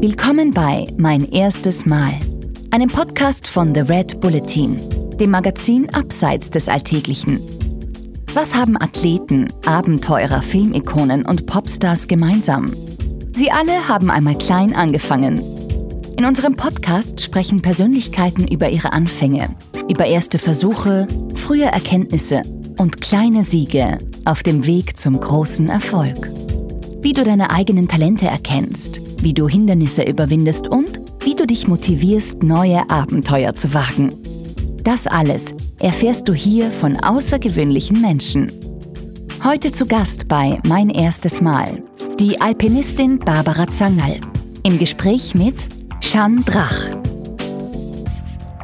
Willkommen bei Mein erstes Mal, einem Podcast von The Red Bulletin, dem Magazin Abseits des Alltäglichen. Was haben Athleten, Abenteurer, Filmikonen und Popstars gemeinsam? Sie alle haben einmal klein angefangen. In unserem Podcast sprechen Persönlichkeiten über ihre Anfänge, über erste Versuche, frühe Erkenntnisse und kleine Siege auf dem Weg zum großen Erfolg. Wie du deine eigenen Talente erkennst, wie du Hindernisse überwindest und wie du dich motivierst, neue Abenteuer zu wagen. Das alles erfährst du hier von außergewöhnlichen Menschen. Heute zu Gast bei Mein erstes Mal die Alpinistin Barbara Zangerl im Gespräch mit Jeanne Drach.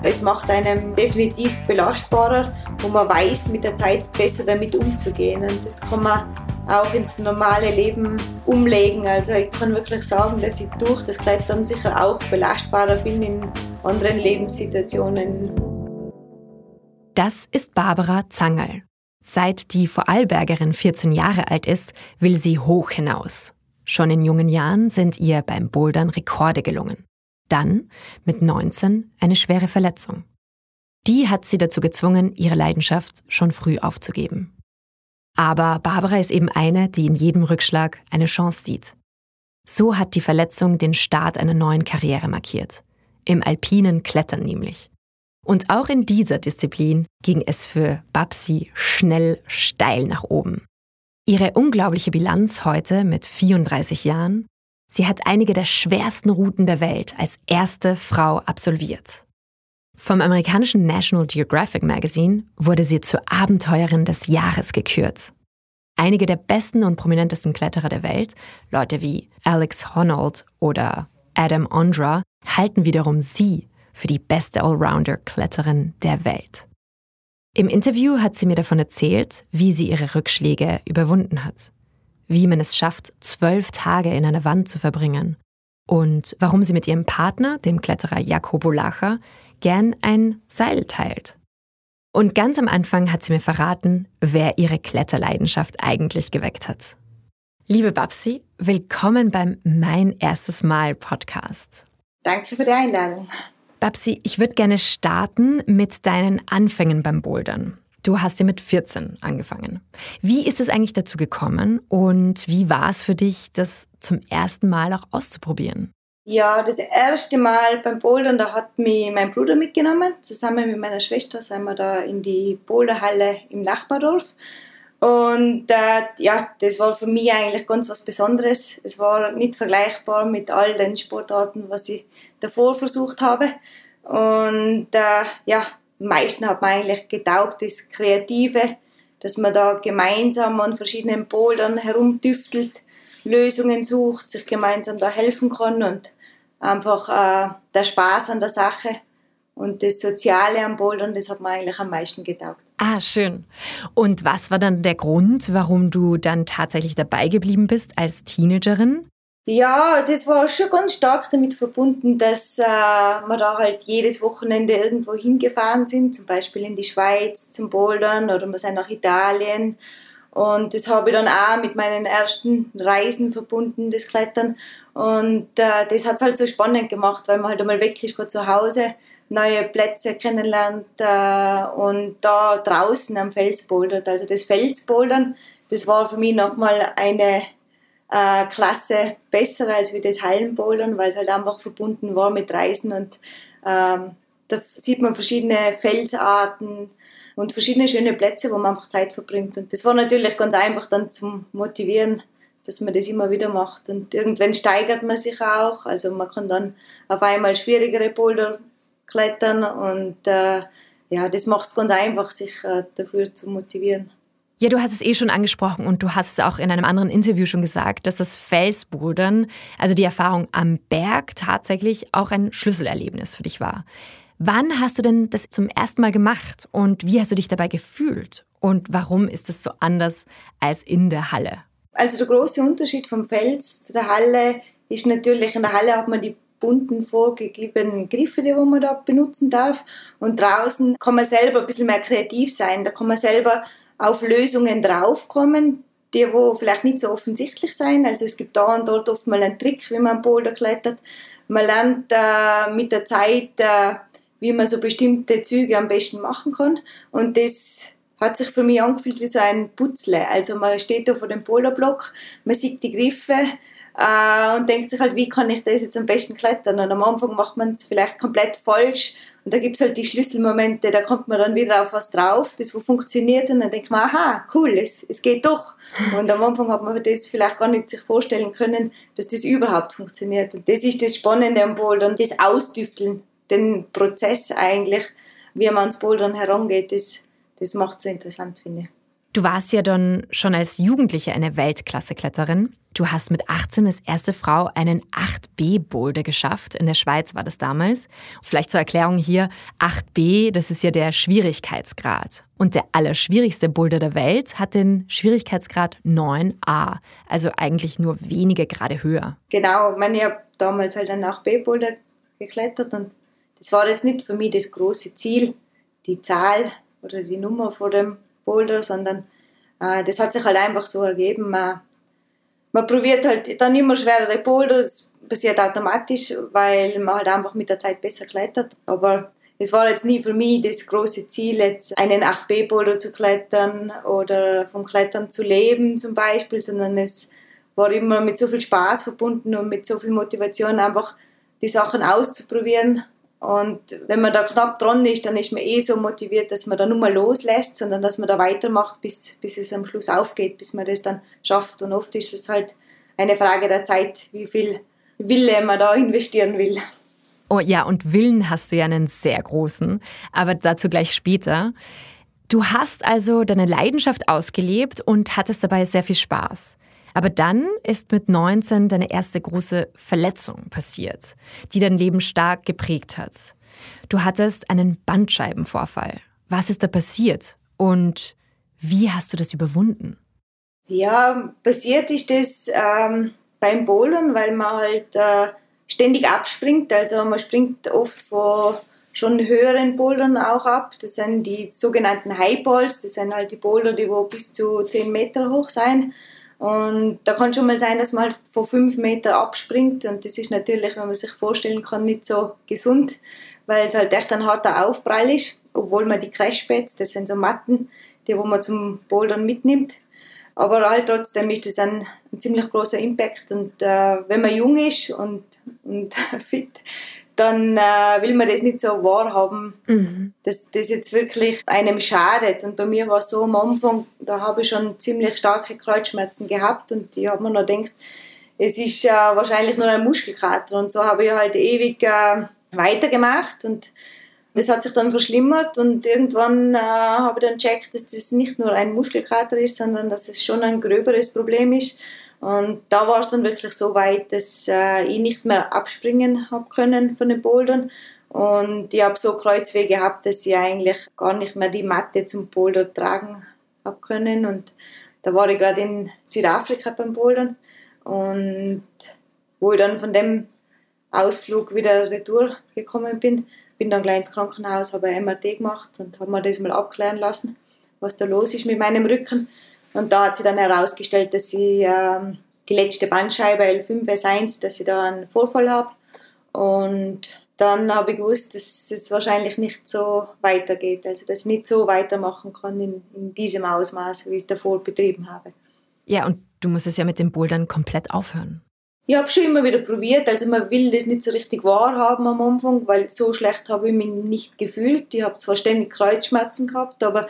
Es macht einem definitiv belastbarer, wo man weiß, mit der Zeit besser damit umzugehen. Und das kann man auch ins normale Leben umlegen. Also ich kann wirklich sagen, dass ich durch das Klettern sicher auch belastbarer bin in anderen Lebenssituationen. Das ist Barbara Zangerl. Seit die Vorarlbergerin 14 Jahre alt ist, will sie hoch hinaus. Schon in jungen Jahren sind ihr beim Bouldern Rekorde gelungen. Dann, mit 19, eine schwere Verletzung. Die hat sie dazu gezwungen, ihre Leidenschaft schon früh aufzugeben. Aber Barbara ist eben eine, die in jedem Rückschlag eine Chance sieht. So hat die Verletzung den Start einer neuen Karriere markiert. Im alpinen Klettern nämlich. Und auch in dieser Disziplin ging es für Babsi schnell steil nach oben. Ihre unglaubliche Bilanz heute mit 34 Jahren, sie hat einige der schwersten Routen der Welt als erste Frau absolviert. Vom amerikanischen National Geographic Magazine wurde sie zur Abenteuerin des Jahres gekürt. Einige der besten und prominentesten Kletterer der Welt, Leute wie Alex Honnold oder Adam Ondra, halten wiederum sie für die beste Allrounder-Kletterin der Welt. Im Interview hat sie mir davon erzählt, wie sie ihre Rückschläge überwunden hat, wie man es schafft, zwölf Tage in einer Wand zu verbringen und warum sie mit ihrem Partner, dem Kletterer Jakobo Lacher, gern ein Seil teilt. Und ganz am Anfang hat sie mir verraten, wer ihre Kletterleidenschaft eigentlich geweckt hat. Liebe Babsi, willkommen beim Mein erstes Mal Podcast. Danke für die Einladung. Babsi, ich würde gerne starten mit deinen Anfängen beim Bouldern. Du hast ja mit 14 angefangen. Wie ist es eigentlich dazu gekommen und wie war es für dich, das zum ersten Mal auch auszuprobieren? Ja, das erste Mal beim Bouldern, da hat mich mein Bruder mitgenommen. Zusammen mit meiner Schwester sind wir da in die Boulderhalle im Nachbardorf. Und äh, ja, das war für mich eigentlich ganz was Besonderes. Es war nicht vergleichbar mit all den Sportarten, was ich davor versucht habe. Und äh, ja, am meisten hat mir eigentlich getaugt, das Kreative, dass man da gemeinsam an verschiedenen Bouldern herumtüftelt, Lösungen sucht, sich gemeinsam da helfen kann und einfach äh, der Spaß an der Sache und das Soziale am Bouldern, das hat mir eigentlich am meisten getaugt. Ah, schön. Und was war dann der Grund, warum du dann tatsächlich dabei geblieben bist als Teenagerin? Ja, das war schon ganz stark damit verbunden, dass äh, wir da halt jedes Wochenende irgendwo hingefahren sind, zum Beispiel in die Schweiz zum Bouldern oder wir sind nach Italien und das habe ich dann auch mit meinen ersten Reisen verbunden, das Klettern. Und äh, das hat es halt so spannend gemacht, weil man halt einmal weg ist von zu Hause, neue Plätze kennenlernt äh, und da draußen am Fels bouldert. Also das Felsbouldern, das war für mich nochmal eine äh, Klasse besser als wie das Hallenbouldern, weil es halt einfach verbunden war mit Reisen und ähm, da sieht man verschiedene Felsarten, und verschiedene schöne Plätze, wo man einfach Zeit verbringt. Und das war natürlich ganz einfach dann zum Motivieren, dass man das immer wieder macht. Und irgendwann steigert man sich auch. Also man kann dann auf einmal schwierigere Boulder klettern und äh, ja, das macht es ganz einfach, sich äh, dafür zu motivieren. Ja, du hast es eh schon angesprochen und du hast es auch in einem anderen Interview schon gesagt, dass das Felsbouldern, also die Erfahrung am Berg, tatsächlich auch ein Schlüsselerlebnis für dich war. Wann hast du denn das zum ersten Mal gemacht und wie hast du dich dabei gefühlt? Und warum ist es so anders als in der Halle? Also der große Unterschied vom Fels zu der Halle ist natürlich, in der Halle hat man die bunten vorgegebenen Griffe, die man da benutzen darf. Und draußen kann man selber ein bisschen mehr kreativ sein. Da kann man selber auf Lösungen draufkommen, die wo vielleicht nicht so offensichtlich sein. Also es gibt da und dort oft mal einen Trick, wie man Boulder klettert. Man lernt äh, mit der Zeit, äh, wie man so bestimmte Züge am besten machen kann. Und das hat sich für mich angefühlt wie so ein Putzle. Also man steht da vor dem Boulderblock, man sieht die Griffe, äh, und denkt sich halt, wie kann ich das jetzt am besten klettern? Und am Anfang macht man es vielleicht komplett falsch und da gibt es halt die Schlüsselmomente, da kommt man dann wieder auf was drauf, das wo funktioniert und dann denkt man, aha, cool, es, es geht doch. Und am Anfang hat man das vielleicht gar nicht sich vorstellen können, dass das überhaupt funktioniert. Und das ist das Spannende am Bouldern, das Ausdüfteln, den Prozess eigentlich, wie man ans Bouldern herangeht, das, das macht so interessant, finde ich. Du warst ja dann schon als Jugendliche eine Weltklasse-Kletterin. Du hast mit 18 als erste Frau einen 8B-Boulder geschafft. In der Schweiz war das damals. Vielleicht zur Erklärung hier, 8B, das ist ja der Schwierigkeitsgrad. Und der allerschwierigste Boulder der Welt hat den Schwierigkeitsgrad 9a, also eigentlich nur wenige Grade höher. Genau, ich, ich habe damals halt einen 8B-Boulder geklettert und das war jetzt nicht für mich das große Ziel, die Zahl oder die Nummer vor dem Boulder, sondern äh, das hat sich halt einfach so ergeben. Man, man probiert halt dann immer schwerere Boulder, das passiert automatisch, weil man halt einfach mit der Zeit besser klettert. Aber es war jetzt nie für mich das große Ziel, jetzt einen 8B-Boulder zu klettern oder vom Klettern zu leben zum Beispiel, sondern es war immer mit so viel Spaß verbunden und mit so viel Motivation einfach die Sachen auszuprobieren und wenn man da knapp dran ist, dann ist man eh so motiviert, dass man da nur mal loslässt, sondern dass man da weitermacht, bis, bis es am Schluss aufgeht, bis man das dann schafft. Und oft ist es halt eine Frage der Zeit, wie viel Wille man da investieren will. Oh ja, und Willen hast du ja einen sehr großen, aber dazu gleich später. Du hast also deine Leidenschaft ausgelebt und hattest dabei sehr viel Spaß. Aber dann ist mit 19 deine erste große Verletzung passiert, die dein Leben stark geprägt hat. Du hattest einen Bandscheibenvorfall. Was ist da passiert und wie hast du das überwunden? Ja, passiert ist das ähm, beim Bouldern, weil man halt äh, ständig abspringt. Also man springt oft von schon höheren Bouldern auch ab. Das sind die sogenannten Highballs. Das sind halt die Boulder, die wo bis zu 10 Meter hoch sein. Und da kann schon mal sein, dass man halt von fünf Meter abspringt und das ist natürlich, wenn man sich vorstellen kann, nicht so gesund, weil es halt echt ein harter Aufprall ist, obwohl man die Crashpads, das sind so Matten, die wo man zum Bouldern mitnimmt. Aber halt trotzdem ist das ein, ein ziemlich großer Impact und äh, wenn man jung ist und, und fit, dann äh, will man das nicht so wahrhaben, mhm. dass das jetzt wirklich einem schadet. Und bei mir war es so am Anfang, da habe ich schon ziemlich starke Kreuzschmerzen gehabt und ich habe mir noch gedacht, es ist äh, wahrscheinlich nur ein Muskelkater. Und so habe ich halt ewig äh, weitergemacht und das hat sich dann verschlimmert und irgendwann äh, habe ich dann gecheckt, dass das nicht nur ein Muskelkater ist, sondern dass es schon ein gröberes Problem ist. Und da war es dann wirklich so weit, dass äh, ich nicht mehr abspringen habe können von den Bouldern. Und ich habe so Kreuzweh gehabt, dass ich eigentlich gar nicht mehr die Matte zum Boulder tragen habe können. Und da war ich gerade in Südafrika beim Bouldern. Und wo ich dann von dem Ausflug wieder retour gekommen bin, bin dann gleich ins Krankenhaus, habe ein MRT gemacht und habe mir das mal abklären lassen, was da los ist mit meinem Rücken. Und da hat sich dann herausgestellt, dass ich ähm, die letzte Bandscheibe L5 S1, dass ich da einen Vorfall habe. Und dann habe ich gewusst, dass es wahrscheinlich nicht so weitergeht, also dass ich nicht so weitermachen kann in, in diesem Ausmaß, wie ich es davor betrieben habe. Ja, und du musst es ja mit dem Bouldern komplett aufhören. Ich habe schon immer wieder probiert, also man will das nicht so richtig wahrhaben am Anfang, weil so schlecht habe ich mich nicht gefühlt. Ich habe zwar ständig Kreuzschmerzen gehabt, aber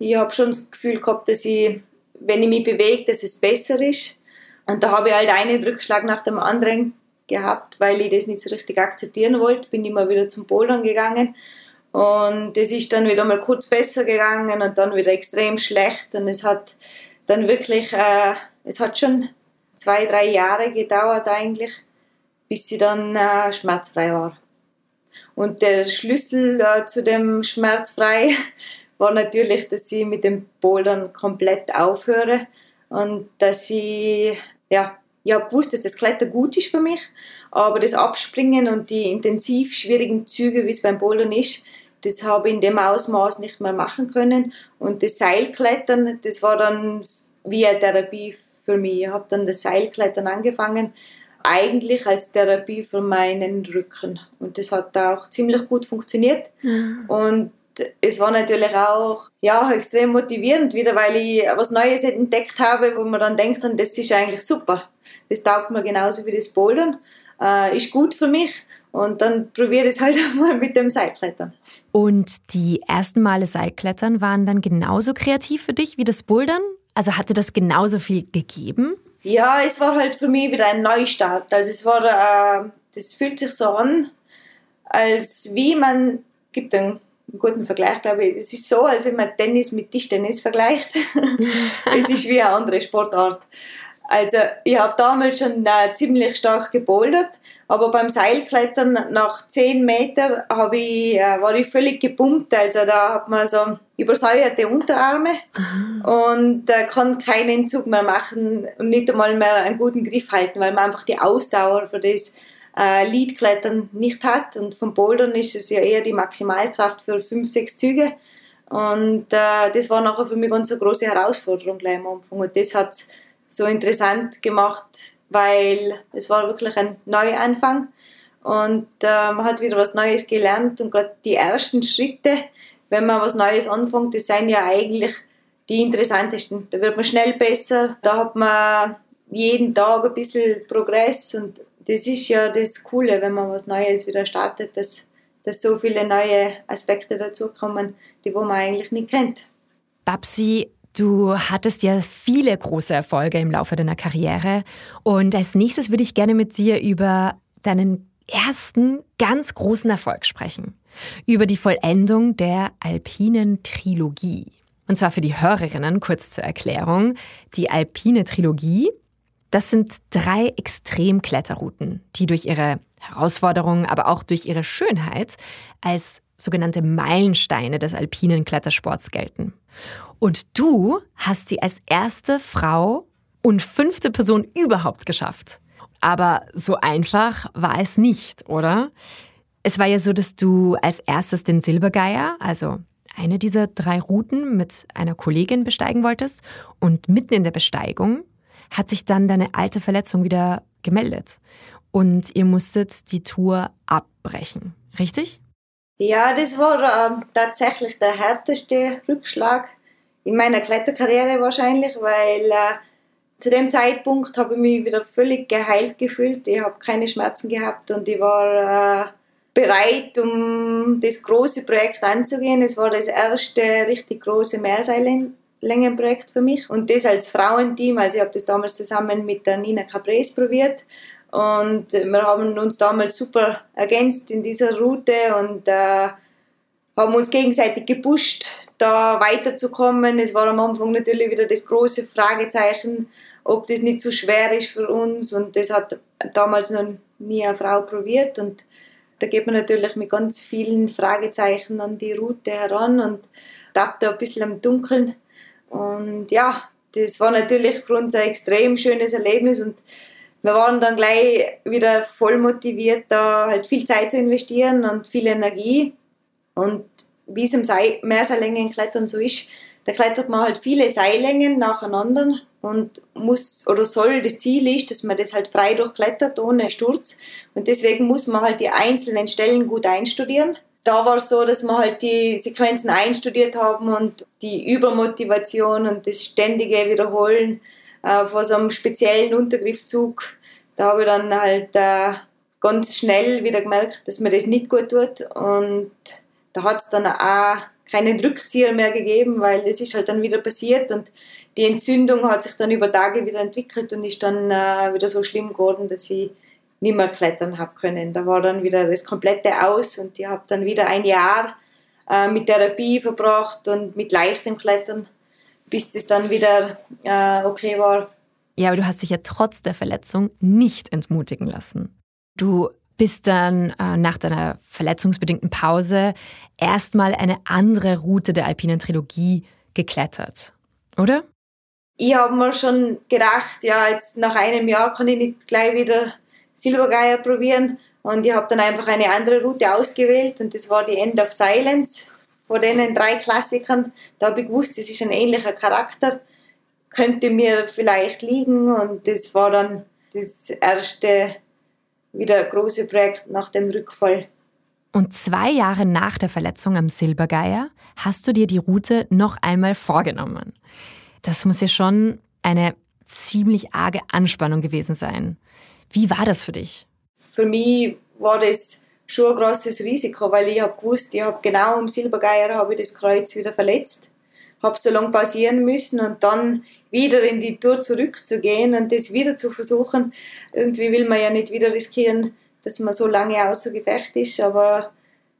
ich habe schon das Gefühl gehabt, dass ich, wenn ich mich bewege, dass es besser ist. Und da habe ich halt einen Rückschlag nach dem anderen gehabt, weil ich das nicht so richtig akzeptieren wollte. Bin immer wieder zum Bouldern gegangen und es ist dann wieder mal kurz besser gegangen und dann wieder extrem schlecht und es hat dann wirklich, äh, es hat schon zwei, drei Jahre gedauert eigentlich, bis sie dann äh, schmerzfrei war. Und der Schlüssel äh, zu dem schmerzfrei war natürlich, dass ich mit dem Bouldern komplett aufhöre und dass ich, ja, ich habe gewusst, dass das Klettern gut ist für mich, aber das Abspringen und die intensiv schwierigen Züge, wie es beim Bouldern ist, das habe ich in dem Ausmaß nicht mehr machen können. Und das Seilklettern, das war dann wie eine Therapie für mich. Ich habe dann das Seilklettern angefangen, eigentlich als Therapie für meinen Rücken. Und das hat auch ziemlich gut funktioniert. Mhm. Und es war natürlich auch ja, extrem motivierend wieder, weil ich was Neues entdeckt habe, wo man dann denkt, das ist eigentlich super. Das taugt mir genauso wie das Bouldern. Äh, ist gut für mich und dann probiere ich es halt mal mit dem Seilklettern. Und die ersten Male Seilklettern waren dann genauso kreativ für dich wie das Bouldern? Also hatte das genauso viel gegeben? Ja, es war halt für mich wieder ein Neustart. Also es war, äh, das fühlt sich so an, als wie man, gibt einen, guten Vergleich, glaube ich, es ist so, als wenn man Tennis mit Tischtennis vergleicht. es ist wie eine andere Sportart. Also ich habe damals schon äh, ziemlich stark gebouldert, aber beim Seilklettern nach 10 Metern ich, äh, war ich völlig gepumpt. Also da hat man so übersäuerte Unterarme und äh, kann keinen Zug mehr machen und nicht einmal mehr einen guten Griff halten, weil man einfach die Ausdauer für das äh, Leadklettern nicht hat. Und vom Bouldern ist es ja eher die Maximalkraft für 5, 6 Züge. Und äh, das war nachher für mich ganz eine große Herausforderung gleich am Anfang. Und das hat so interessant gemacht, weil es war wirklich ein Neuanfang und äh, man hat wieder was Neues gelernt und gerade die ersten Schritte, wenn man was Neues anfängt, das sind ja eigentlich die interessantesten. Da wird man schnell besser, da hat man jeden Tag ein bisschen Progress und das ist ja das Coole, wenn man was Neues wieder startet, dass, dass so viele neue Aspekte dazukommen, die wo man eigentlich nicht kennt. Babsi, Du hattest ja viele große Erfolge im Laufe deiner Karriere. Und als nächstes würde ich gerne mit dir über deinen ersten ganz großen Erfolg sprechen. Über die Vollendung der alpinen Trilogie. Und zwar für die Hörerinnen kurz zur Erklärung. Die alpine Trilogie, das sind drei Extremkletterrouten, die durch ihre Herausforderungen, aber auch durch ihre Schönheit als sogenannte Meilensteine des alpinen Klettersports gelten. Und du hast sie als erste Frau und fünfte Person überhaupt geschafft. Aber so einfach war es nicht, oder? Es war ja so, dass du als erstes den Silbergeier, also eine dieser drei Routen mit einer Kollegin besteigen wolltest und mitten in der Besteigung hat sich dann deine alte Verletzung wieder gemeldet und ihr musstet die Tour abbrechen, richtig? Ja, das war äh, tatsächlich der härteste Rückschlag in meiner Kletterkarriere wahrscheinlich, weil äh, zu dem Zeitpunkt habe ich mich wieder völlig geheilt gefühlt. Ich habe keine Schmerzen gehabt und ich war äh, bereit, um das große Projekt anzugehen. Es war das erste richtig große Mehrseillängenprojekt für mich und das als Frauenteam. Also ich habe das damals zusammen mit der Nina Cabrés probiert und wir haben uns damals super ergänzt in dieser Route und äh, haben uns gegenseitig gepusht, da weiterzukommen. Es war am Anfang natürlich wieder das große Fragezeichen, ob das nicht zu schwer ist für uns. Und das hat damals noch nie eine Frau probiert. Und da geht man natürlich mit ganz vielen Fragezeichen an die Route heran und tappt da ein bisschen im Dunkeln. Und ja, das war natürlich für uns ein extrem schönes Erlebnis und wir waren dann gleich wieder voll motiviert, da halt viel Zeit zu investieren und viel Energie. Und wie es im Meerseillängenklettern so ist, da klettert man halt viele Seillängen nacheinander und muss oder soll, das Ziel ist, dass man das halt frei durchklettert, ohne Sturz. Und deswegen muss man halt die einzelnen Stellen gut einstudieren. Da war es so, dass wir halt die Sequenzen einstudiert haben und die Übermotivation und das ständige Wiederholen äh, vor so einem speziellen Untergriffzug, da habe ich dann halt äh, ganz schnell wieder gemerkt, dass mir das nicht gut tut. Und da hat es dann auch keinen Rückzieher mehr gegeben, weil es ist halt dann wieder passiert. Und die Entzündung hat sich dann über Tage wieder entwickelt und ist dann äh, wieder so schlimm geworden, dass ich nicht mehr klettern habe können. Da war dann wieder das komplette Aus und ich habe dann wieder ein Jahr äh, mit Therapie verbracht und mit leichtem Klettern, bis das dann wieder äh, okay war. Ja, aber du hast dich ja trotz der Verletzung nicht entmutigen lassen. Du bist dann äh, nach deiner verletzungsbedingten Pause erstmal eine andere Route der alpinen Trilogie geklettert, oder? Ich habe mir schon gedacht, ja, jetzt nach einem Jahr kann ich nicht gleich wieder Silbergeier probieren. Und ich habe dann einfach eine andere Route ausgewählt und das war die End of Silence von den drei Klassikern. Da habe ich gewusst, das ist ein ähnlicher Charakter. könnte mir vielleicht liegen und das war dann das erste wieder große Projekt nach dem Rückfall. Und zwei Jahre nach der Verletzung am Silbergeier hast du dir die Route noch einmal vorgenommen. Das muss ja schon eine ziemlich arge Anspannung gewesen sein. Wie war das für dich? Für mich war das schon ein großes Risiko, weil ich habe gewusst, ich habe genau am Silbergeier habe ich das Kreuz wieder verletzt, habe so lange pausieren müssen und dann wieder in die Tour zurückzugehen und das wieder zu versuchen. Irgendwie will man ja nicht wieder riskieren, dass man so lange außer Gefecht ist, aber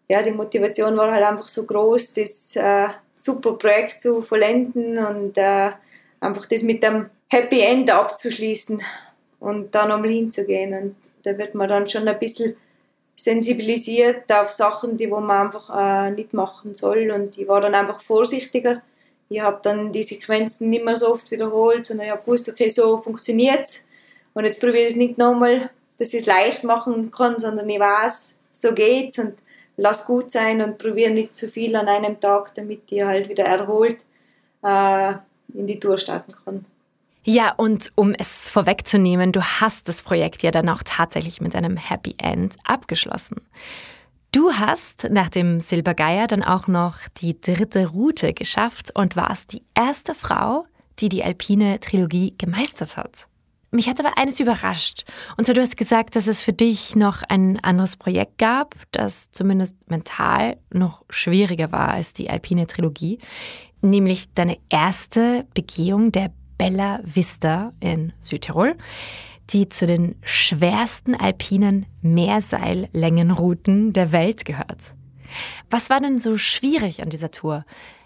ja, die Motivation war halt einfach so groß, das äh, super Projekt zu vollenden und äh, einfach das mit dem Happy End abzuschließen und da nochmal hinzugehen. Und da wird man dann schon ein bisschen sensibilisiert auf Sachen, die wo man einfach äh, nicht machen soll. Und ich war dann einfach vorsichtiger. Ich habe dann die Sequenzen nicht mehr so oft wiederholt, sondern ich habe gewusst, okay, so funktioniert es. Und jetzt probiere ich es nicht nochmal, dass ich es leicht machen kann, sondern ich weiß, so geht's und lass gut sein und probiere nicht zu viel an einem Tag, damit ich halt wieder erholt äh, in die Tour starten kann. Ja, und um es vorwegzunehmen, du hast das Projekt ja dann auch tatsächlich mit einem Happy End abgeschlossen. Du hast nach dem Silbergeier dann auch noch die dritte Route geschafft und warst die erste Frau, die die alpine Trilogie gemeistert hat. Mich hat aber eines überrascht. Und zwar, du hast gesagt, dass es für dich noch ein anderes Projekt gab, das zumindest mental noch schwieriger war als die alpine Trilogie, nämlich deine erste Begehung der Bella Vista in Südtirol, die zu den schwersten alpinen Meerseillängenrouten der Welt gehört. Was war denn so schwierig an dieser Tour?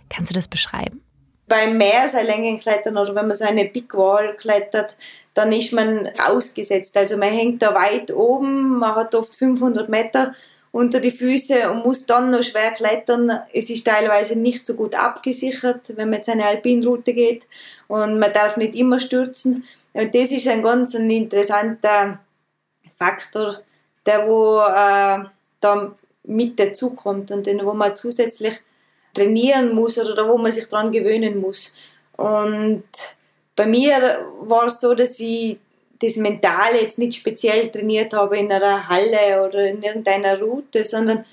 Kannst du das beschreiben? Beim Meerseillängenklettern oder wenn man so eine Big Wall klettert, dann ist man ausgesetzt. Also man hängt da weit oben, man hat oft 500 Meter unter die Füße und muss dann noch schwer klettern. Es ist teilweise nicht so gut abgesichert, wenn man jetzt eine Alpinroute geht und man darf nicht immer stürzen. Und das ist ein ganz interessanter Faktor, der wo äh, da mit dazukommt und den wo man zusätzlich trainieren muss oder wo man sich daran gewöhnen muss. Und bei mir war es so, dass ich das Mentale jetzt nicht speziell trainiert habe in einer Halle oder in irgendeiner Route, sondern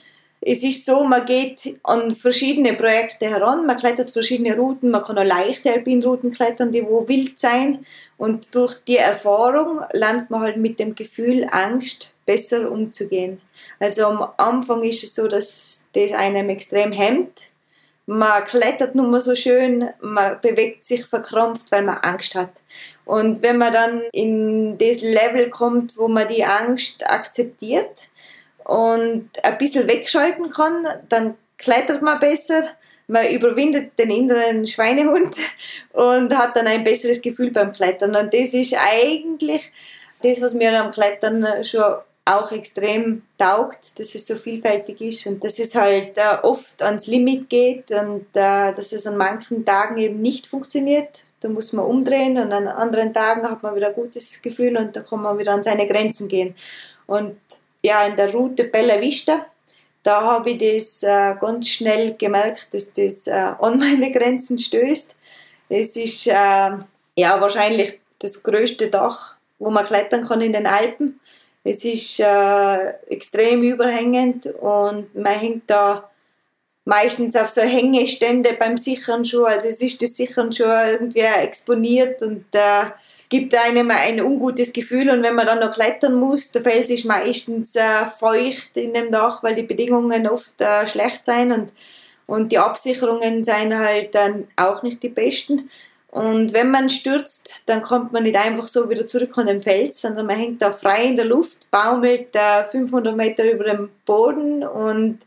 es ist so, man geht an verschiedene Projekte heran, man klettert verschiedene Routen, man kann auch leichte Alpinrouten klettern, die wo wild sein und durch die Erfahrung lernt man halt mit dem Gefühl Angst besser umzugehen. Also am Anfang ist es so, dass das einem extrem hemmt, man klettert nur so schön, man bewegt sich verkrampft, weil man Angst hat. Und wenn man dann in das Level kommt, wo man die Angst akzeptiert und ein bisschen wegschalten kann, dann klettert man besser, man überwindet den inneren Schweinehund und hat dann ein besseres Gefühl beim Klettern. Und das ist eigentlich das, was mir am Klettern schon auch extrem taugt, dass es so vielfältig ist und dass es halt äh, oft ans Limit geht und äh, dass es an manchen Tagen eben nicht funktioniert. Da muss man umdrehen und an anderen Tagen hat man wieder ein gutes Gefühl und da kann man wieder an seine Grenzen gehen. Und ja, in der Route Bella Vista, da habe ich das äh, ganz schnell gemerkt, dass das äh, an meine Grenzen stößt. Es ist äh, ja wahrscheinlich das größte Dach, wo man klettern kann in den Alpen. Es ist äh, extrem überhängend und man hängt da meistens auf so Hängestände beim Sichern schon. Also es ist das Sichern schon irgendwie exponiert und äh, gibt einem ein ungutes Gefühl. Und wenn man dann noch klettern muss, der Fels ist meistens äh, feucht in dem Dach, weil die Bedingungen oft äh, schlecht sind und, und die Absicherungen sind halt dann auch nicht die besten. Und wenn man stürzt, dann kommt man nicht einfach so wieder zurück an den Fels, sondern man hängt da frei in der Luft, baumelt da 500 Meter über dem Boden und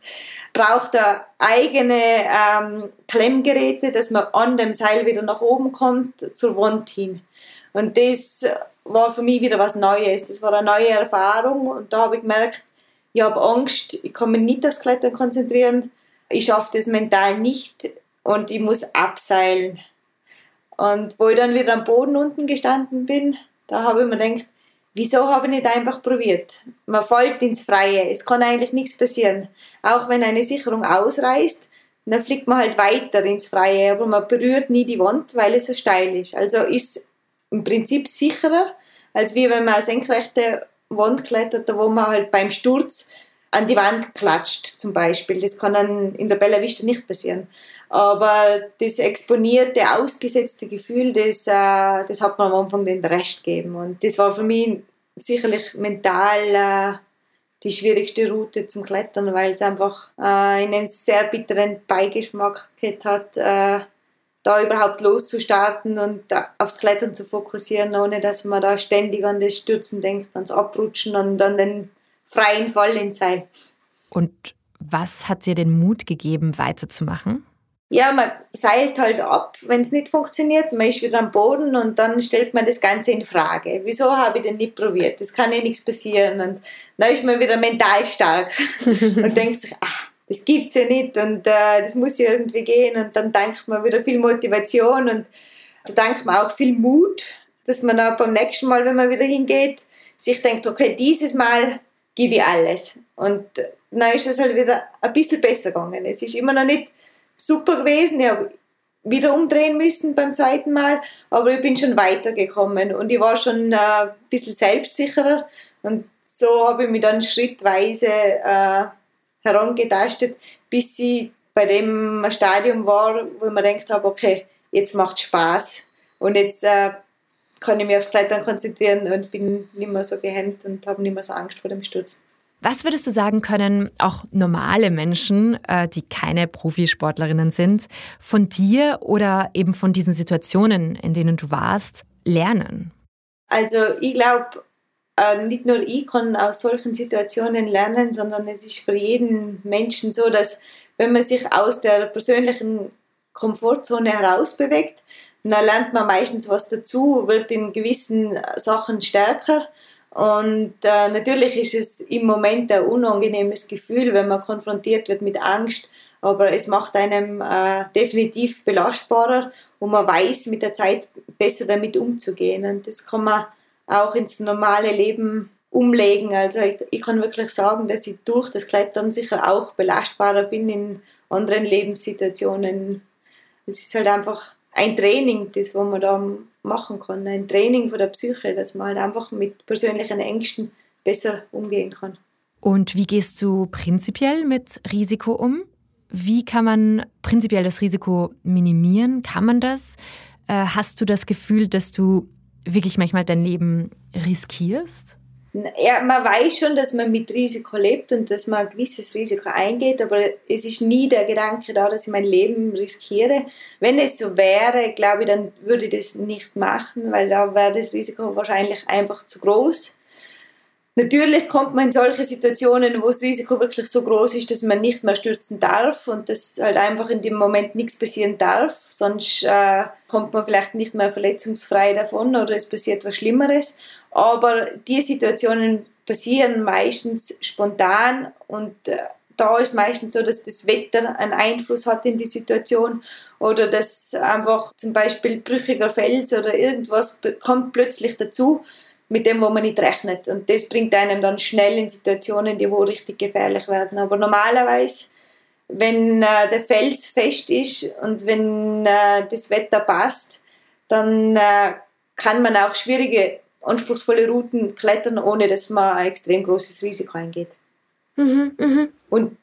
braucht da eigene ähm, Klemmgeräte, dass man an dem Seil wieder nach oben kommt, zur Wand hin. Und das war für mich wieder was Neues. Das war eine neue Erfahrung und da habe ich gemerkt, ich habe Angst, ich kann mich nicht aufs Klettern konzentrieren, ich schaffe das mental nicht und ich muss abseilen. Und wo ich dann wieder am Boden unten gestanden bin, da habe ich mir gedacht, wieso habe ich nicht einfach probiert? Man fällt ins Freie, es kann eigentlich nichts passieren. Auch wenn eine Sicherung ausreißt, dann fliegt man halt weiter ins Freie, aber man berührt nie die Wand, weil es so steil ist. Also ist im Prinzip sicherer, als wie wenn man eine senkrechte Wand klettert, wo man halt beim Sturz an die Wand klatscht zum Beispiel. Das kann dann in der Bella Vista nicht passieren. Aber das exponierte, ausgesetzte Gefühl, das, äh, das hat man am Anfang den Rest gegeben. Und das war für mich sicherlich mental äh, die schwierigste Route zum Klettern, weil es einfach äh, einen sehr bitteren Beigeschmack hat, äh, da überhaupt loszustarten und aufs Klettern zu fokussieren, ohne dass man da ständig an das Stürzen denkt, ans Abrutschen und an den freien Fall in Seil. Und was hat dir den Mut gegeben, weiterzumachen? Ja, man seilt halt ab, wenn es nicht funktioniert, man ist wieder am Boden und dann stellt man das Ganze in Frage. Wieso habe ich denn nicht probiert? Das kann ja nichts passieren. Und dann ist man wieder mental stark und denkt sich, ach, das gibt's ja nicht und äh, das muss ja irgendwie gehen. Und dann denkt man wieder viel Motivation und da denkt man auch viel Mut, dass man auch beim nächsten Mal, wenn man wieder hingeht, sich denkt, okay, dieses Mal gebe ich alles. Und dann ist es halt wieder ein bisschen besser gegangen. Es ist immer noch nicht super gewesen. Ich habe wieder umdrehen müssen beim zweiten Mal, aber ich bin schon weitergekommen und ich war schon äh, ein bisschen selbstsicherer und so habe ich mich dann schrittweise äh, herangetastet, bis ich bei dem Stadium war, wo ich mir gedacht habe, okay, jetzt macht Spaß und jetzt äh, kann ich mich aufs Klettern konzentrieren und bin nicht mehr so gehemmt und habe nicht mehr so Angst vor dem Sturz. Was würdest du sagen können, auch normale Menschen, äh, die keine Profisportlerinnen sind, von dir oder eben von diesen Situationen, in denen du warst, lernen? Also ich glaube, äh, nicht nur ich kann aus solchen Situationen lernen, sondern es ist für jeden Menschen so, dass wenn man sich aus der persönlichen Komfortzone herausbewegt, dann lernt man meistens was dazu, wird in gewissen Sachen stärker und äh, natürlich ist es im Moment ein unangenehmes Gefühl, wenn man konfrontiert wird mit Angst, aber es macht einem äh, definitiv belastbarer und man weiß mit der Zeit besser damit umzugehen. Und das kann man auch ins normale Leben umlegen. Also ich, ich kann wirklich sagen, dass ich durch das Klettern sicher auch belastbarer bin in anderen Lebenssituationen. Es ist halt einfach ein Training, das wo man da machen kann, ein Training von der Psyche, dass man halt einfach mit persönlichen Ängsten besser umgehen kann. Und wie gehst du prinzipiell mit Risiko um? Wie kann man prinzipiell das Risiko minimieren? Kann man das? Äh, hast du das Gefühl, dass du wirklich manchmal dein Leben riskierst? Ja, man weiß schon, dass man mit Risiko lebt und dass man ein gewisses Risiko eingeht, aber es ist nie der Gedanke da, dass ich mein Leben riskiere. Wenn es so wäre, glaube ich, dann würde ich das nicht machen, weil da wäre das Risiko wahrscheinlich einfach zu groß. Natürlich kommt man in solche Situationen, wo das Risiko wirklich so groß ist, dass man nicht mehr stürzen darf und dass halt einfach in dem Moment nichts passieren darf. Sonst äh, kommt man vielleicht nicht mehr verletzungsfrei davon oder es passiert was Schlimmeres. Aber die Situationen passieren meistens spontan und äh, da ist meistens so, dass das Wetter einen Einfluss hat in die Situation oder dass einfach zum Beispiel brüchiger Fels oder irgendwas kommt plötzlich dazu mit dem, wo man nicht rechnet. Und das bringt einem dann schnell in Situationen, die wo richtig gefährlich werden. Aber normalerweise, wenn äh, der Fels fest ist und wenn äh, das Wetter passt, dann äh, kann man auch schwierige, anspruchsvolle Routen klettern, ohne dass man ein extrem großes Risiko eingeht. Mhm, mh. Und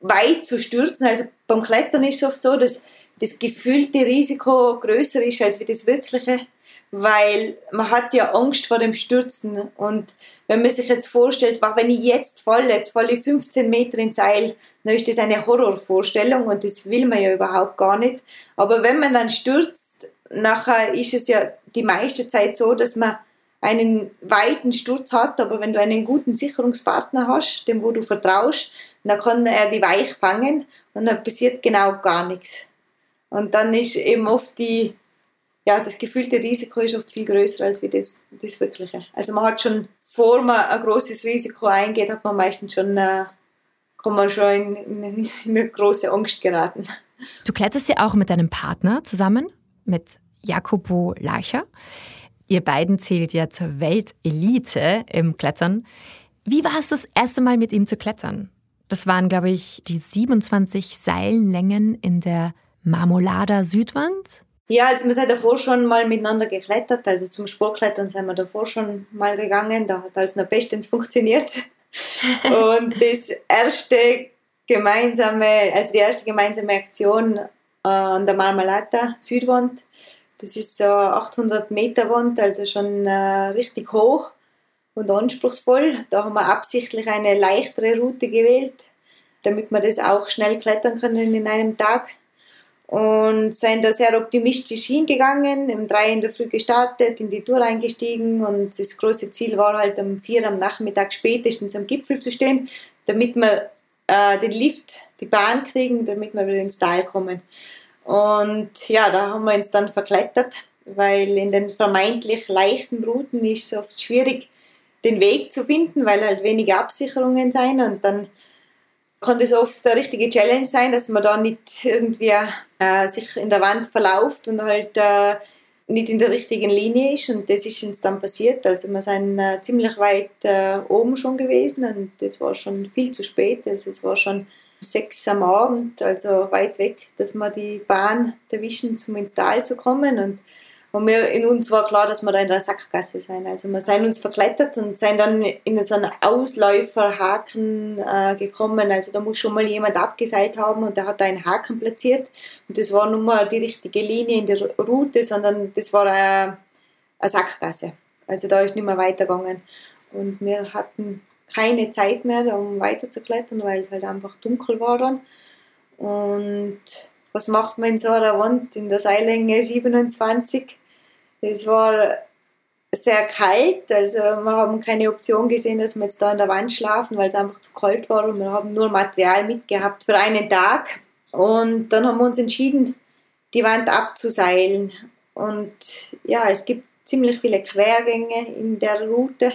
weit zu stürzen, also beim Klettern ist es oft so, dass das gefühlte Risiko größer ist als wie das wirkliche weil man hat ja Angst vor dem Stürzen und wenn man sich jetzt vorstellt, wenn ich jetzt falle, jetzt falle ich 15 Meter ins Seil, dann ist das eine Horrorvorstellung und das will man ja überhaupt gar nicht. Aber wenn man dann stürzt, nachher ist es ja die meiste Zeit so, dass man einen weiten Sturz hat, aber wenn du einen guten Sicherungspartner hast, dem wo du vertraust, dann kann er die weich fangen und dann passiert genau gar nichts. Und dann ist eben oft die ja, das gefühlte Risiko ist oft viel größer als wie das, das wirkliche. Also man hat schon, vor man ein großes Risiko eingeht, hat man meistens schon, äh, kann man schon in, in, in eine große Angst geraten. Du kletterst ja auch mit deinem Partner zusammen, mit Jacobo Lacher. Ihr beiden zählt ja zur Weltelite im Klettern. Wie war es das erste Mal mit ihm zu klettern? Das waren, glaube ich, die 27 Seillängen in der Marmolada Südwand. Ja, also wir sind davor schon mal miteinander geklettert. Also zum Sportklettern sind wir davor schon mal gegangen. Da hat alles noch bestens funktioniert. Und das erste gemeinsame, also die erste gemeinsame Aktion äh, an der Marmalata Südwand, das ist so 800 Meter Wand, also schon äh, richtig hoch und anspruchsvoll. Da haben wir absichtlich eine leichtere Route gewählt, damit wir das auch schnell klettern können in einem Tag. Und sind da sehr optimistisch hingegangen, um drei in der Früh gestartet, in die Tour eingestiegen und das große Ziel war halt um vier am Nachmittag spätestens am Gipfel zu stehen, damit wir äh, den Lift, die Bahn kriegen, damit wir wieder ins Tal kommen. Und ja, da haben wir uns dann verklettert, weil in den vermeintlich leichten Routen ist es oft schwierig, den Weg zu finden, weil halt wenige Absicherungen sind und dann kann das oft eine richtige Challenge sein, dass man da nicht irgendwie äh, sich in der Wand verlauft und halt äh, nicht in der richtigen Linie ist und das ist uns dann passiert. Also wir sind äh, ziemlich weit äh, oben schon gewesen und das war schon viel zu spät. Also es war schon sechs am Abend, also weit weg, dass wir die Bahn erwischen, um ins Tal zu kommen und und wir, in uns war klar, dass wir da in der Sackgasse sind. Also wir sind uns verklettert und sind dann in so einen Ausläuferhaken äh, gekommen. Also da muss schon mal jemand abgeseilt haben und der hat da einen Haken platziert. Und das war nun mal die richtige Linie in der Route, sondern das war eine, eine Sackgasse. Also da ist nicht mehr weitergegangen. Und wir hatten keine Zeit mehr, um weiter zu klettern, weil es halt einfach dunkel war dann. Und was macht man in so einer Wand in der Seillänge 27? Es war sehr kalt, also wir haben keine Option gesehen, dass wir jetzt da an der Wand schlafen, weil es einfach zu kalt war und wir haben nur Material mitgehabt für einen Tag. Und dann haben wir uns entschieden, die Wand abzuseilen. Und ja, es gibt ziemlich viele Quergänge in der Route.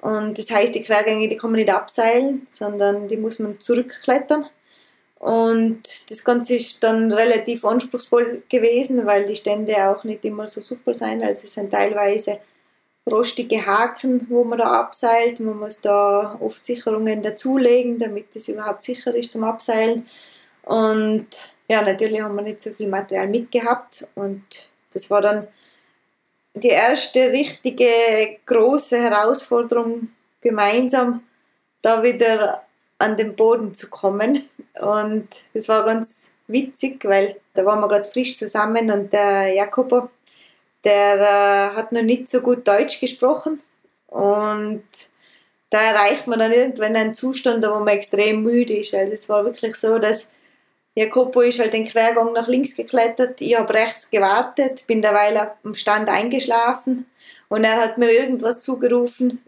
Und das heißt, die Quergänge, die kann man nicht abseilen, sondern die muss man zurückklettern. Und das Ganze ist dann relativ anspruchsvoll gewesen, weil die Stände auch nicht immer so super sind. Also es sind teilweise rostige Haken, wo man da abseilt. Man muss da oft Sicherungen dazulegen, damit es überhaupt sicher ist zum Abseilen. Und ja, natürlich haben wir nicht so viel Material mitgehabt. Und das war dann die erste richtige große Herausforderung gemeinsam, da wieder an den Boden zu kommen. Und das war ganz witzig, weil da waren wir gerade frisch zusammen und der Jakobo, der äh, hat noch nicht so gut Deutsch gesprochen. Und da erreicht man dann irgendwann einen Zustand, wo man extrem müde ist. Also es war wirklich so, dass Jakobo ist halt den Quergang nach links geklettert, ich habe rechts gewartet, bin derweil am Stand eingeschlafen und er hat mir irgendwas zugerufen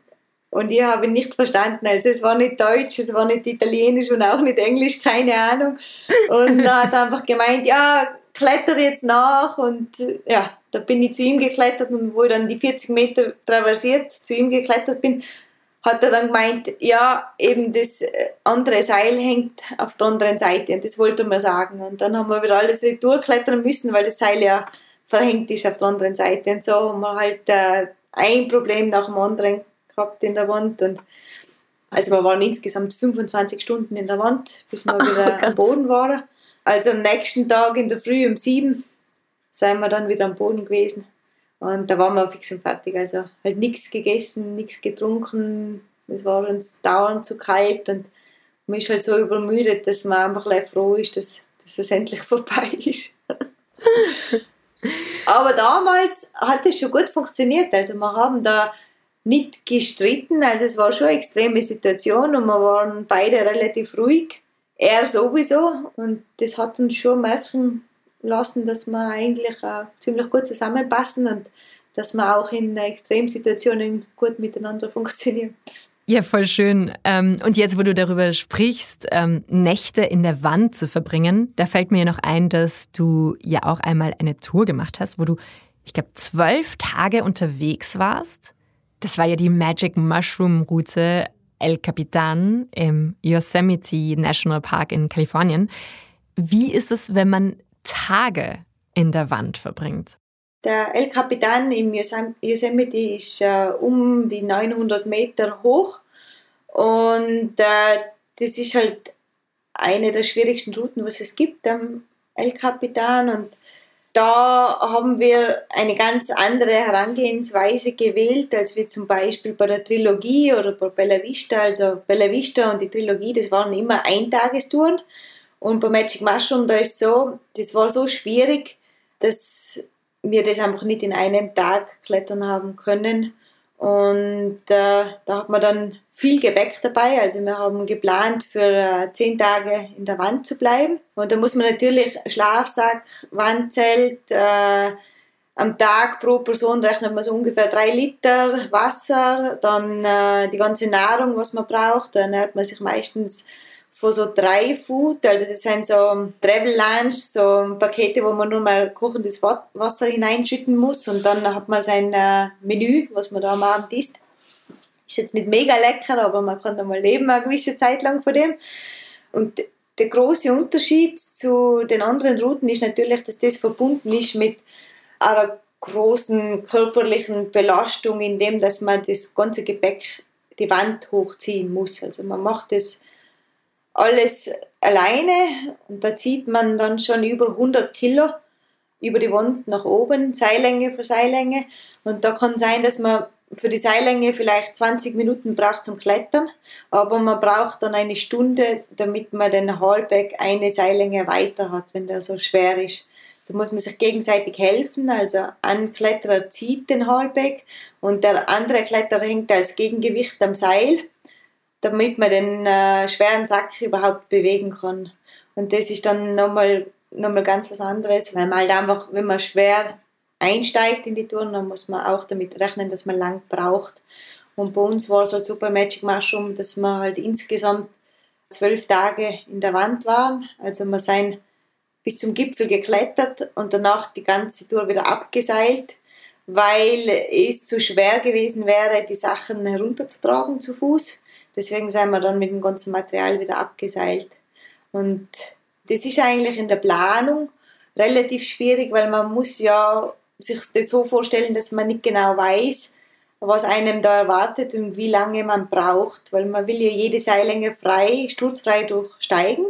und ich habe nicht verstanden. Also es war nicht Deutsch, es war nicht Italienisch und auch nicht Englisch, keine Ahnung. Und er hat einfach gemeint, ja, kletter jetzt nach. Und ja, da bin ich zu ihm geklettert und wo ich dann die 40 Meter traversiert zu ihm geklettert bin, hat er dann gemeint, ja, eben das andere Seil hängt auf der anderen Seite und das wollte mir sagen. Und dann haben wir wieder alles retour klettern müssen, weil das Seil ja verhängt ist auf der anderen Seite. Und so haben wir halt äh, ein Problem nach dem anderen gehabt in der Wand. Und also wir waren insgesamt 25 Stunden in der Wand, bis wir wieder oh am Boden waren. Also am nächsten Tag in der Früh um sieben sind wir dann wieder am Boden gewesen. Und da waren wir fix und fertig. Also halt nichts gegessen, nichts getrunken. Es war uns dauernd zu kalt und man ist halt so übermüdet, dass man einfach froh ist, dass, dass es endlich vorbei ist. Aber damals hat es schon gut funktioniert. Also wir haben da nicht gestritten, also es war schon eine extreme Situation und wir waren beide relativ ruhig. Er sowieso und das hat uns schon merken lassen, dass wir eigentlich auch ziemlich gut zusammenpassen und dass wir auch in Extremsituationen gut miteinander funktionieren. Ja, voll schön. Ähm, und jetzt, wo du darüber sprichst, ähm, Nächte in der Wand zu verbringen, da fällt mir ja noch ein, dass du ja auch einmal eine Tour gemacht hast, wo du, ich glaube, zwölf Tage unterwegs warst das war ja die Magic Mushroom Route El Capitan im Yosemite National Park in Kalifornien. Wie ist es, wenn man Tage in der Wand verbringt? Der El Capitan im Yosemite ist äh, um die 900 Meter hoch und äh, das ist halt eine der schwierigsten Routen, was es gibt am El Capitan und da haben wir eine ganz andere Herangehensweise gewählt, als wir zum Beispiel bei der Trilogie oder bei Bella Vista. Also Bella Vista und die Trilogie, das waren immer Eintagestouren. Und bei Magic Mushroom, da ist so, das war so schwierig, dass wir das einfach nicht in einem Tag klettern haben können. Und äh, da hat man dann viel Gepäck dabei. Also wir haben geplant, für äh, zehn Tage in der Wand zu bleiben. Und da muss man natürlich Schlafsack, Wandzelt, äh, am Tag pro Person rechnet man so ungefähr drei Liter Wasser, dann äh, die ganze Nahrung, was man braucht. Da ernährt man sich meistens von so drei Food, also das sind so Travel Lunch, so Pakete, wo man nur mal kochendes Wasser hineinschütten muss und dann hat man sein äh, Menü, was man da am Abend isst. Ist jetzt nicht mega lecker, aber man kann da mal leben eine gewisse Zeit lang von dem. Und der große Unterschied zu den anderen Routen ist natürlich, dass das verbunden ist mit einer großen körperlichen Belastung, indem dass man das ganze Gepäck die Wand hochziehen muss. Also man macht das alles alleine und da zieht man dann schon über 100 Kilo über die Wand nach oben, Seillänge für Seillänge. Und da kann sein, dass man für die Seillänge vielleicht 20 Minuten braucht zum Klettern, aber man braucht dann eine Stunde, damit man den Hallback eine Seillänge weiter hat, wenn der so schwer ist. Da muss man sich gegenseitig helfen, also ein Kletterer zieht den Hallback und der andere Kletterer hängt als Gegengewicht am Seil damit man den äh, schweren Sack überhaupt bewegen kann. Und das ist dann nochmal noch mal ganz was anderes, weil man halt einfach, wenn man schwer einsteigt in die Touren, dann muss man auch damit rechnen, dass man lang braucht. Und bei uns war es halt bei Magic Mushroom, dass wir halt insgesamt zwölf Tage in der Wand waren. Also wir sind bis zum Gipfel geklettert und danach die ganze Tour wieder abgeseilt, weil es zu schwer gewesen wäre, die Sachen herunterzutragen zu Fuß. Deswegen sind wir dann mit dem ganzen Material wieder abgeseilt. Und das ist eigentlich in der Planung relativ schwierig, weil man muss ja sich das so vorstellen, dass man nicht genau weiß, was einem da erwartet und wie lange man braucht, weil man will ja jede Seillänge frei, sturzfrei durchsteigen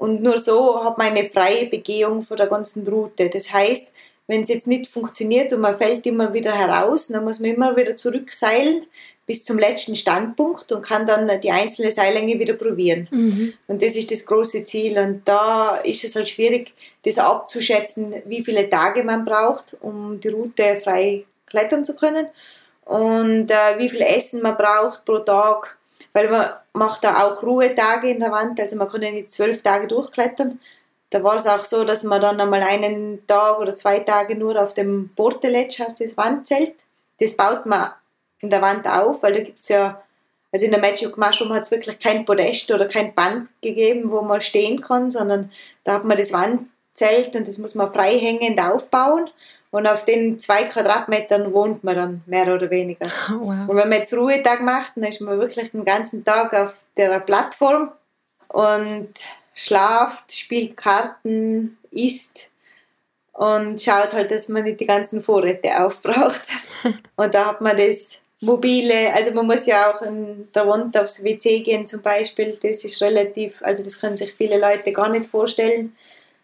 und nur so hat man eine freie Begehung von der ganzen Route. Das heißt, wenn es jetzt nicht funktioniert und man fällt immer wieder heraus, dann muss man immer wieder zurückseilen bis zum letzten Standpunkt und kann dann die einzelne Seillänge wieder probieren. Mhm. Und das ist das große Ziel. Und da ist es halt schwierig, das abzuschätzen, wie viele Tage man braucht, um die Route frei klettern zu können und äh, wie viel Essen man braucht pro Tag. Weil man macht da auch Ruhetage in der Wand, also man kann ja nicht zwölf Tage durchklettern, da war es auch so, dass man dann einmal einen Tag oder zwei Tage nur auf dem Bordeletsch heißt das Wandzelt. Das baut man in der Wand auf, weil da gibt es ja, also in der Magic Mushroom hat es wirklich kein Podest oder kein Band gegeben, wo man stehen kann, sondern da hat man das Wandzelt und das muss man freihängend aufbauen. Und auf den zwei Quadratmetern wohnt man dann mehr oder weniger. Oh, wow. Und wenn man jetzt Ruhetag macht, dann ist man wirklich den ganzen Tag auf der Plattform und schlaft, spielt Karten, isst und schaut halt, dass man nicht die ganzen Vorräte aufbraucht. und da hat man das mobile, also man muss ja auch in der Wand aufs WC gehen zum Beispiel, das ist relativ, also das können sich viele Leute gar nicht vorstellen.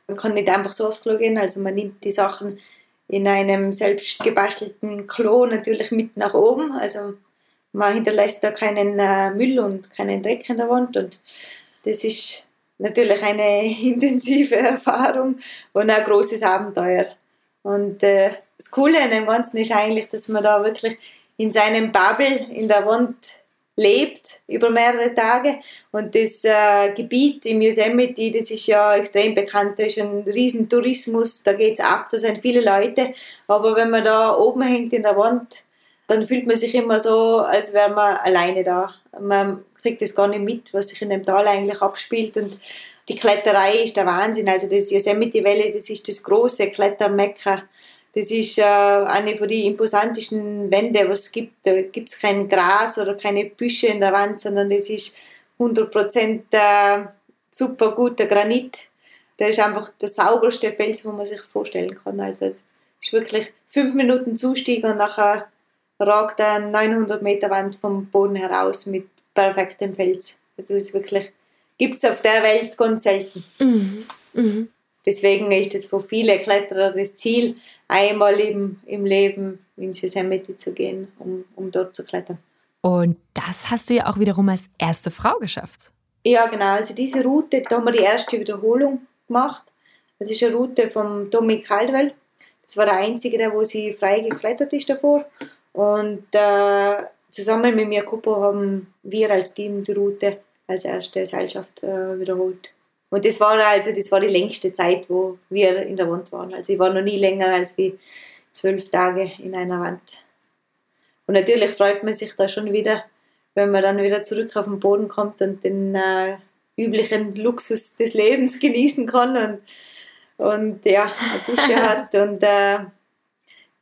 Man kann nicht einfach so aufs Klo gehen, also man nimmt die Sachen in einem selbst gebastelten Klo natürlich mit nach oben, also man hinterlässt da keinen äh, Müll und keinen Dreck in der Wand und das ist natürlich eine intensive Erfahrung und ein großes Abenteuer. Und äh, das Coole an dem Ganzen ist eigentlich, dass man da wirklich in seinem Bubble in der Wand lebt über mehrere Tage und das äh, Gebiet im Yosemite, das ist ja extrem bekannt, da ist ein riesen Tourismus, da geht es ab, da sind viele Leute, aber wenn man da oben hängt in der Wand, dann fühlt man sich immer so, als wäre man alleine da. Man kriegt das gar nicht mit, was sich in dem Tal eigentlich abspielt. Und die Kletterei ist der Wahnsinn. Also das Yosemite Valley, das ist das große Klettermekka. Das ist äh, eine von den imposantesten Wände, was es gibt. Da gibt es kein Gras oder keine Büsche in der Wand, sondern das ist 100% äh, super guter Granit. Der ist einfach der sauberste Fels, wo man sich vorstellen kann. Also es ist wirklich fünf Minuten Zustieg und nachher ragt eine 900 Meter Wand vom Boden heraus mit perfektem Fels. Das ist wirklich gibt es auf der Welt ganz selten. Mhm. Mhm. Deswegen ist es für viele Kletterer das Ziel, einmal im, im Leben ins Yosemite zu gehen, um, um dort zu klettern. Und das hast du ja auch wiederum als erste Frau geschafft. Ja, genau. Also diese Route, da haben wir die erste Wiederholung gemacht. Das ist eine Route vom Tommy Caldwell. Das war der einzige, der wo sie frei geklettert ist davor. Und äh, zusammen mit mir Kupo haben wir als Team die Route als erste Seilschaft äh, wiederholt. Und das war also das war die längste Zeit, wo wir in der Wand waren. Also ich war noch nie länger als wie zwölf Tage in einer Wand. Und natürlich freut man sich da schon wieder, wenn man dann wieder zurück auf den Boden kommt und den äh, üblichen Luxus des Lebens genießen kann und, und ja, eine Dusche hat und äh,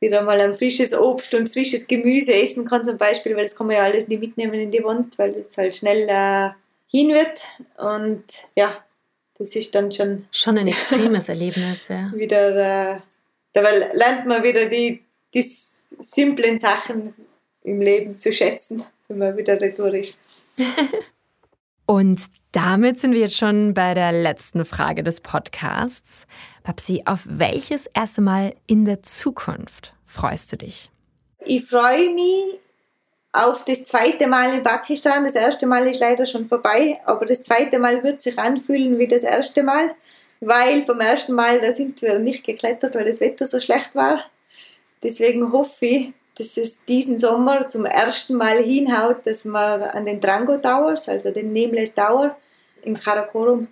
wieder mal ein frisches Obst und frisches Gemüse essen kann zum Beispiel, weil das kann man ja alles nicht mitnehmen in die Wand, weil es halt schnell äh, hin wird und ja, das ist dann schon... Schon ein extremes Erlebnis, ja. Wieder, äh, dabei lernt man wieder die, die simplen Sachen im Leben zu schätzen, wenn man wieder retour ist. Und damit sind wir jetzt schon bei der letzten Frage des Podcasts. Babsi, auf welches erste Mal in der Zukunft freust du dich? Ich freue mich auf das zweite Mal in Pakistan. Das erste Mal ist leider schon vorbei, aber das zweite Mal wird sich anfühlen wie das erste Mal, weil beim ersten Mal, da sind wir nicht geklettert, weil das Wetter so schlecht war. Deswegen hoffe ich, dass es diesen Sommer zum ersten Mal hinhaut, dass wir an den Drango Towers, also den Nameless Tower im Karakorum,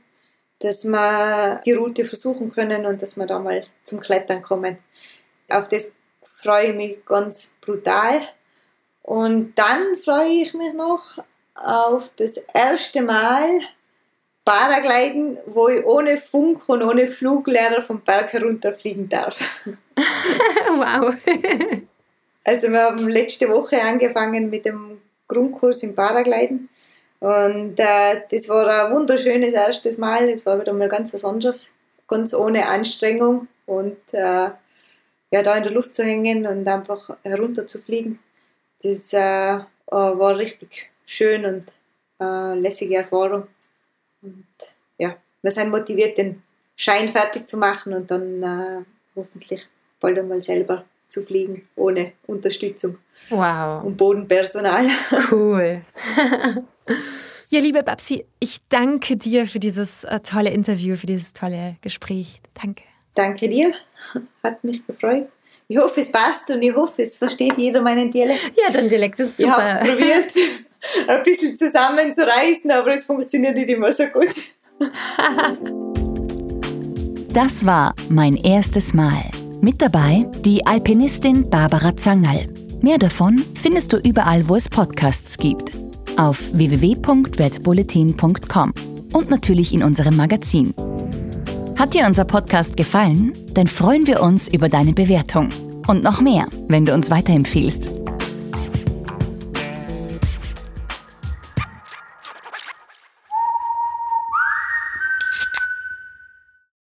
dass wir die Route versuchen können und dass wir da mal zum Klettern kommen. Auf das freue ich mich ganz brutal. Und dann freue ich mich noch auf das erste Mal Paragliden, wo ich ohne Funk und ohne Fluglehrer vom Berg herunterfliegen darf. wow. Also wir haben letzte Woche angefangen mit dem Grundkurs im Paragliden und äh, das war ein wunderschönes erstes Mal. Es war wieder mal ganz was anderes, ganz ohne Anstrengung und äh, ja, da in der Luft zu hängen und einfach herunter zu fliegen. Das äh, äh war richtig schön und äh, lässige Erfahrung. Und ja, wir sind motiviert, den Schein fertig zu machen und dann äh, hoffentlich bald einmal selber zu fliegen, ohne Unterstützung. Wow. Und Bodenpersonal. Cool. ja, liebe Babsi, ich danke dir für dieses äh, tolle Interview, für dieses tolle Gespräch. Danke. Danke dir. Hat mich gefreut. Ich hoffe, es passt und ich hoffe, es versteht jeder meinen Dialekt. Ja, dein Dialekt ist super. Ich habe es probiert, ein bisschen zusammenzureißen, aber es funktioniert nicht immer so gut. das war mein erstes Mal. Mit dabei die Alpinistin Barbara Zangerl. Mehr davon findest du überall, wo es Podcasts gibt. Auf www.redbulletin.com und natürlich in unserem Magazin. Hat dir unser Podcast gefallen? Dann freuen wir uns über deine Bewertung. Und noch mehr, wenn du uns weiterempfiehlst.